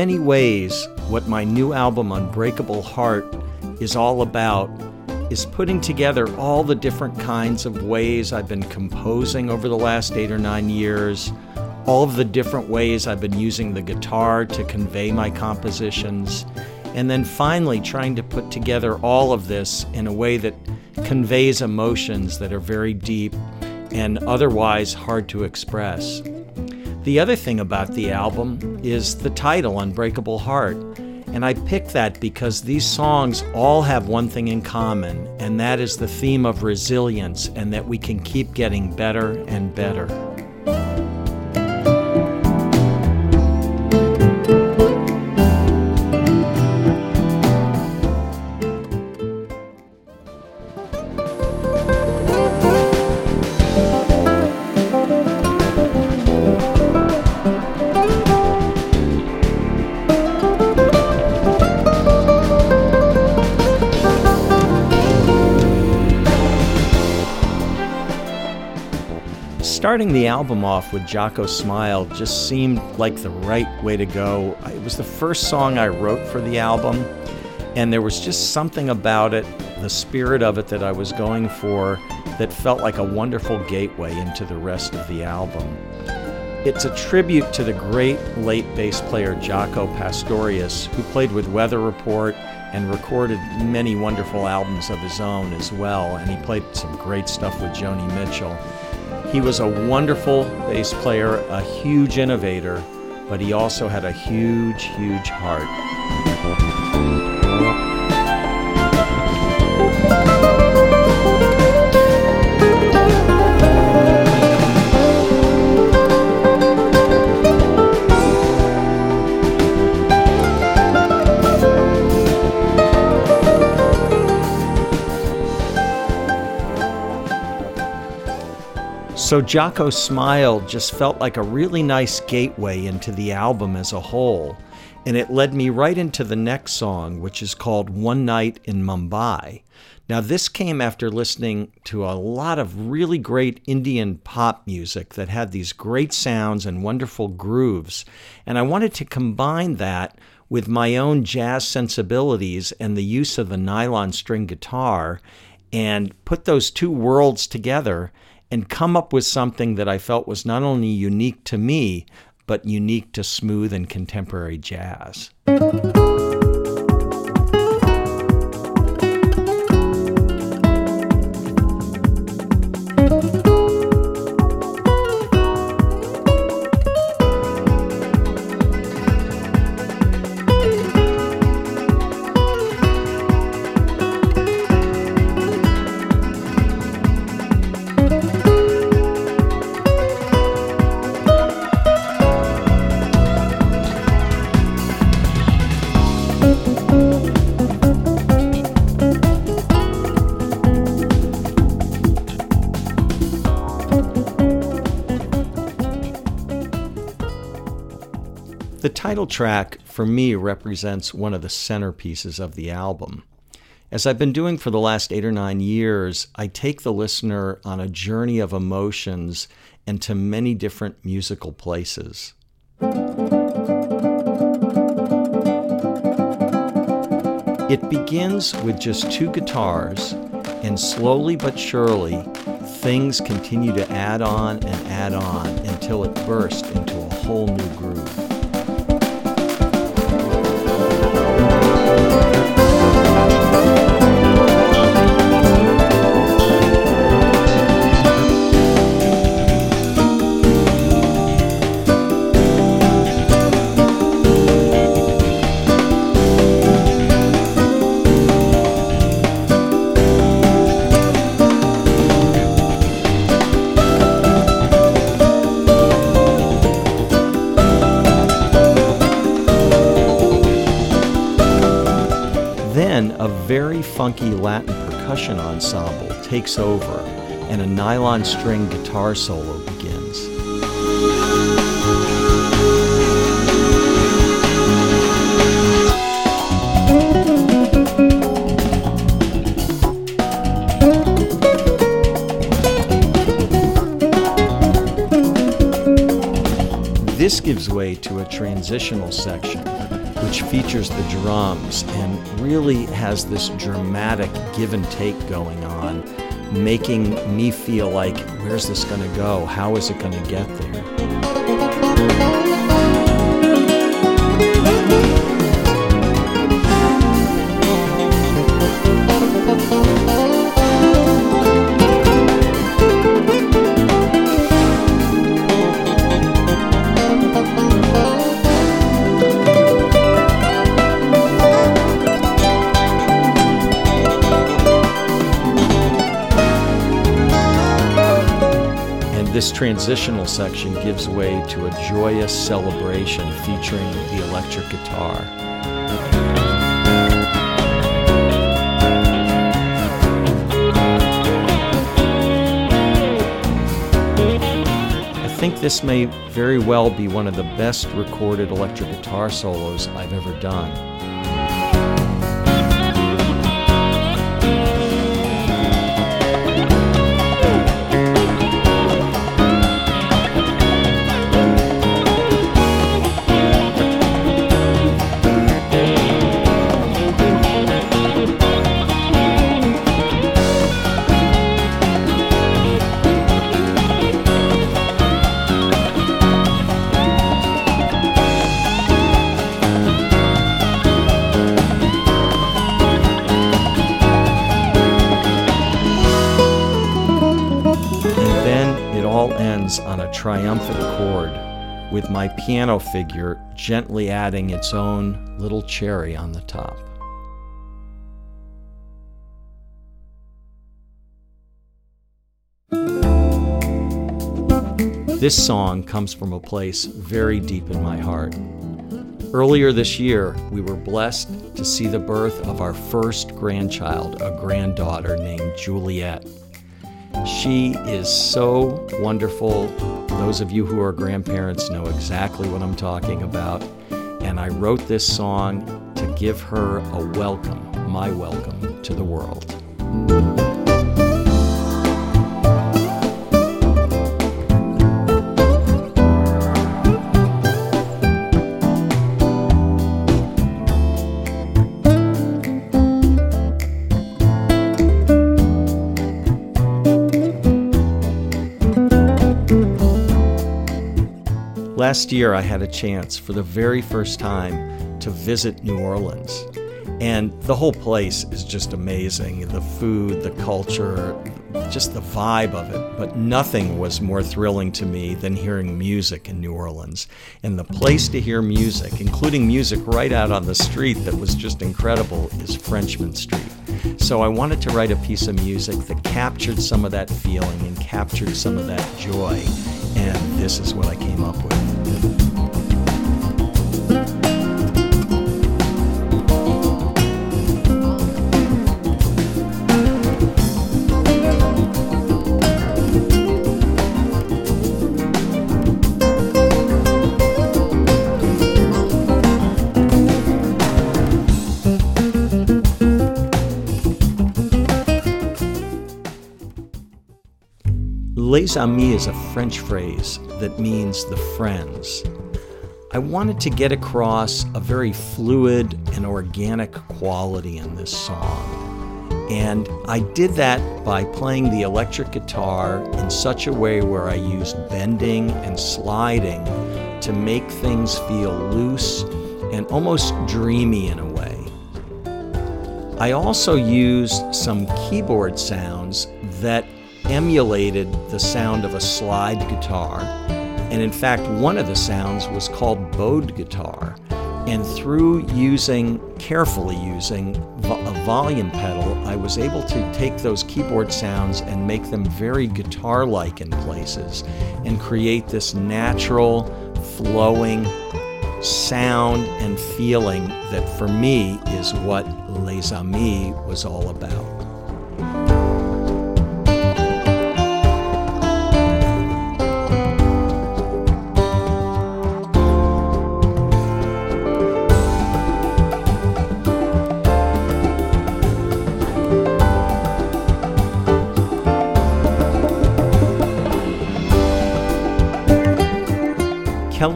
Many ways, what my new album, Unbreakable Heart, is all about is putting together all the different kinds of ways I've been composing over the last eight or nine years, all of the different ways I've been using the guitar to convey my compositions, and then finally trying to put together all of this in a way that conveys emotions that are very deep and otherwise hard to express. The other thing about the album is the title, Unbreakable Heart. And I picked that because these songs all have one thing in common, and that is the theme of resilience and that we can keep getting better and better. Starting the album off with Jaco Smile just seemed like the right way to go. It was the first song I wrote for the album, and there was just something about it, the spirit of it that I was going for, that felt like a wonderful gateway into the rest of the album. It's a tribute to the great late bass player Jaco Pastorius, who played with Weather Report and recorded many wonderful albums of his own as well, and he played some great stuff with Joni Mitchell. He was a wonderful bass player, a huge innovator, but he also had a huge, huge heart. So Jaco's Smile just felt like a really nice gateway into the album as a whole, and it led me right into the next song, which is called One Night in Mumbai. Now, this came after listening to a lot of really great Indian pop music that had these great sounds and wonderful grooves, and I wanted to combine that with my own jazz sensibilities and the use of the nylon string guitar and put those two worlds together and come up with something that I felt was not only unique to me, but unique to smooth and contemporary jazz. Title track, for me, represents one of the centerpieces of the album. As I've been doing for the last eight or nine years, I take the listener on a journey of emotions and to many different musical places. It begins with just two guitars, and slowly but surely, things continue to add on and add on until it bursts into a whole new groove. Funky Latin percussion ensemble takes over and a nylon string guitar solo begins. This gives way to a transitional section, which features the drums and really has this dramatic give and take going on, making me feel like, where's this going to go? How is it going to get there? Transitional section gives way to a joyous celebration featuring the electric guitar. I think this may very well be one of the best recorded electric guitar solos I've ever done. With my piano figure gently adding its own little cherry on the top. This song comes from a place very deep in my heart. Earlier this year, we were blessed to see the birth of our first grandchild, a granddaughter named Juliet. She is so wonderful. Those of you who are grandparents know exactly what I'm talking about. And I wrote this song to give her a welcome, my welcome to the world. Last year, I had a chance for the very first time to visit New Orleans. And the whole place is just amazing the food, the culture, just the vibe of it. But nothing was more thrilling to me than hearing music in New Orleans. And the place to hear music, including music right out on the street that was just incredible, is Frenchmen Street. So I wanted to write a piece of music that captured some of that feeling and captured some of that joy. And this is what I came up with. Thank you. Les amis is a French phrase that means the friends. I wanted to get across a very fluid and organic quality in this song. And I did that by playing the electric guitar in such a way where I used bending and sliding to make things feel loose and almost dreamy in a way. I also used some keyboard sounds that emulated the sound of a slide guitar. And in fact, one of the sounds was called bowed guitar. And through using, carefully using a volume pedal, I was able to take those keyboard sounds and make them very guitar like in places and create this natural, flowing sound and feeling that for me is what Les Amis was all about.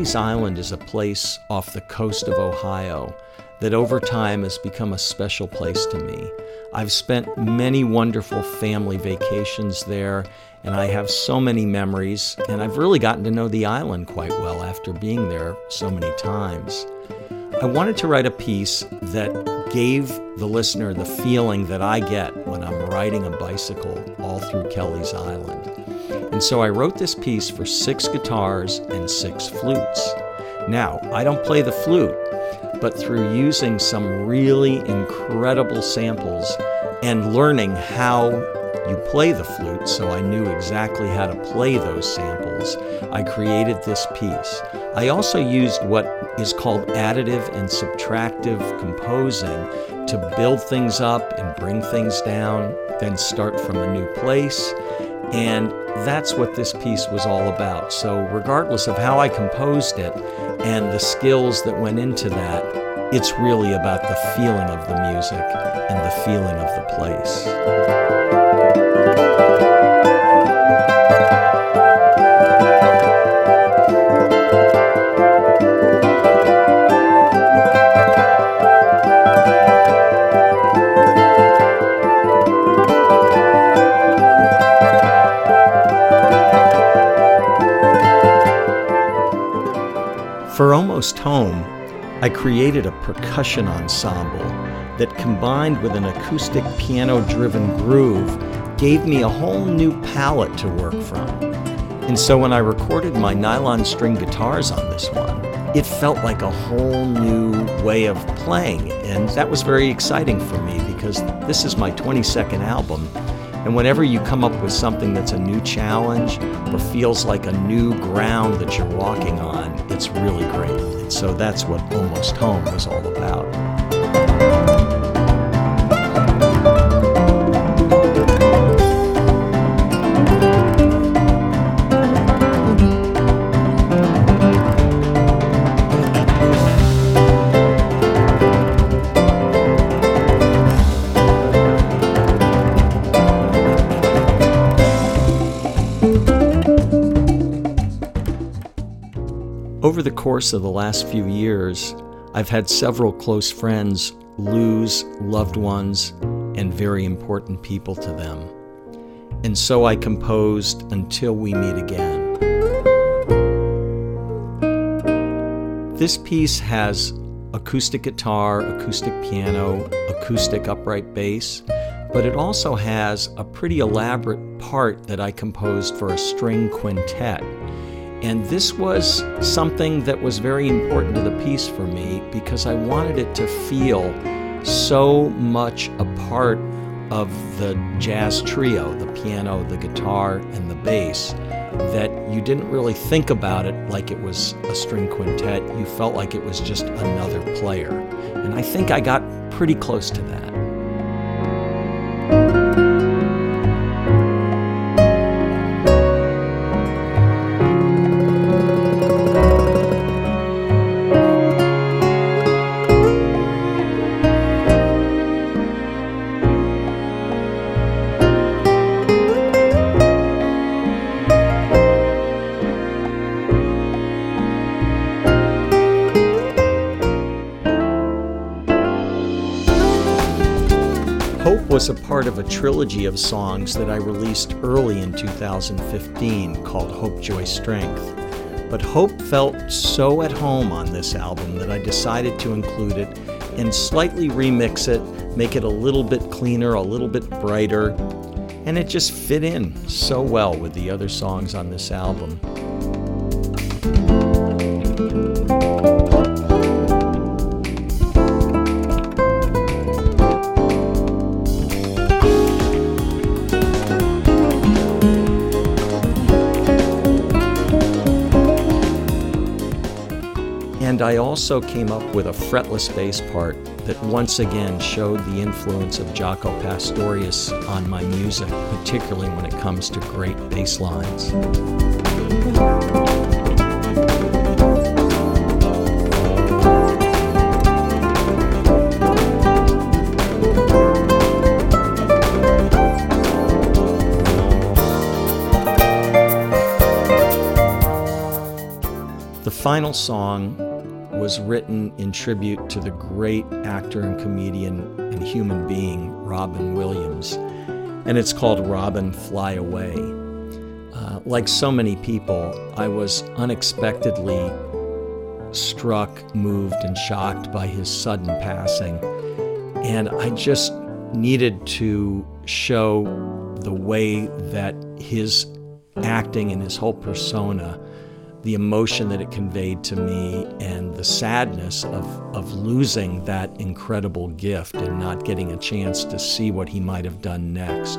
Kelleys Island is a place off the coast of Ohio that over time has become a special place to me. I've spent many wonderful family vacations there, and I have so many memories, and I've really gotten to know the island quite well after being there so many times. I wanted to write a piece that gave the listener the feeling that I get when I'm riding a bicycle all through Kelleys Island. And so I wrote this piece for six guitars and six flutes. Now, I don't play the flute, but through using some really incredible samples and learning how you play the flute, so I knew exactly how to play those samples, I created this piece. I also used what is called additive and subtractive composing to build things up and bring things down, then start from a new place. And that's what this piece was all about. So, regardless of how I composed it and the skills that went into that, it's really about the feeling of the music and the feeling of the place. Almost Home, I created a percussion ensemble that combined with an acoustic piano driven groove gave me a whole new palette to work from. And so when I recorded my nylon string guitars on this one, it felt like a whole new way of playing. And that was very exciting for me because this is my 22nd album. And whenever you come up with something that's a new challenge or feels like a new ground that you're walking on, it's really great. And so that's what Almost Home was all about. Over the course of the last few years, I've had several close friends lose loved ones and very important people to them. And so I composed Until We Meet Again. This piece has acoustic guitar, acoustic piano, acoustic upright bass, but it also has a pretty elaborate part that I composed for a string quintet. And this was something that was very important to the piece for me because I wanted it to feel so much a part of the jazz trio the piano, the guitar, and the bass that you didn't really think about it like it was a string quintet. You felt like it was just another player. And I think I got pretty close to that. Was a part of a trilogy of songs that I released early in 2015 called Hope, Joy, Strength. But Hope felt so at home on this album that I decided to include it and slightly remix it, make it a little bit cleaner, a little bit brighter, and it just fit in so well with the other songs on this album. Also came up with a fretless bass part that once again showed the influence of Jaco Pastorius on my music, particularly when it comes to great bass lines. The final song was written in tribute to the great actor and comedian and human being, Robin Williams, and it's called Robin Fly Away. Uh, like so many people, I was unexpectedly struck, moved, and shocked by his sudden passing. And I just needed to show the way that his acting and his whole persona, the emotion that it conveyed to me, and the sadness of, of losing that incredible gift and not getting a chance to see what he might have done next.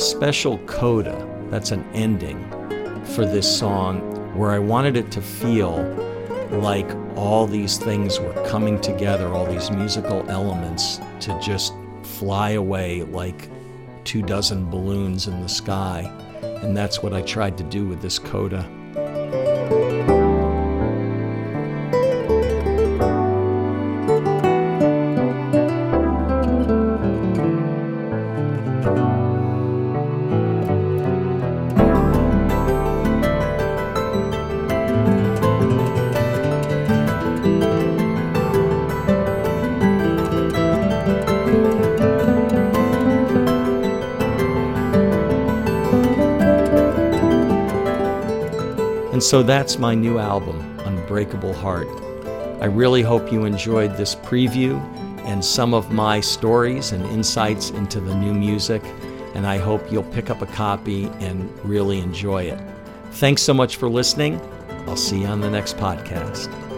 Special coda, that's an ending, for this song where I wanted it to feel like all these things were coming together, all these musical elements to just fly away like two dozen balloons in the sky. And that's what I tried to do with this coda. And so that's my new album, Unbreakable Heart. I really hope you enjoyed this preview and some of my stories and insights into the new music, and I hope you'll pick up a copy and really enjoy it. Thanks so much for listening. I'll see you on the next podcast.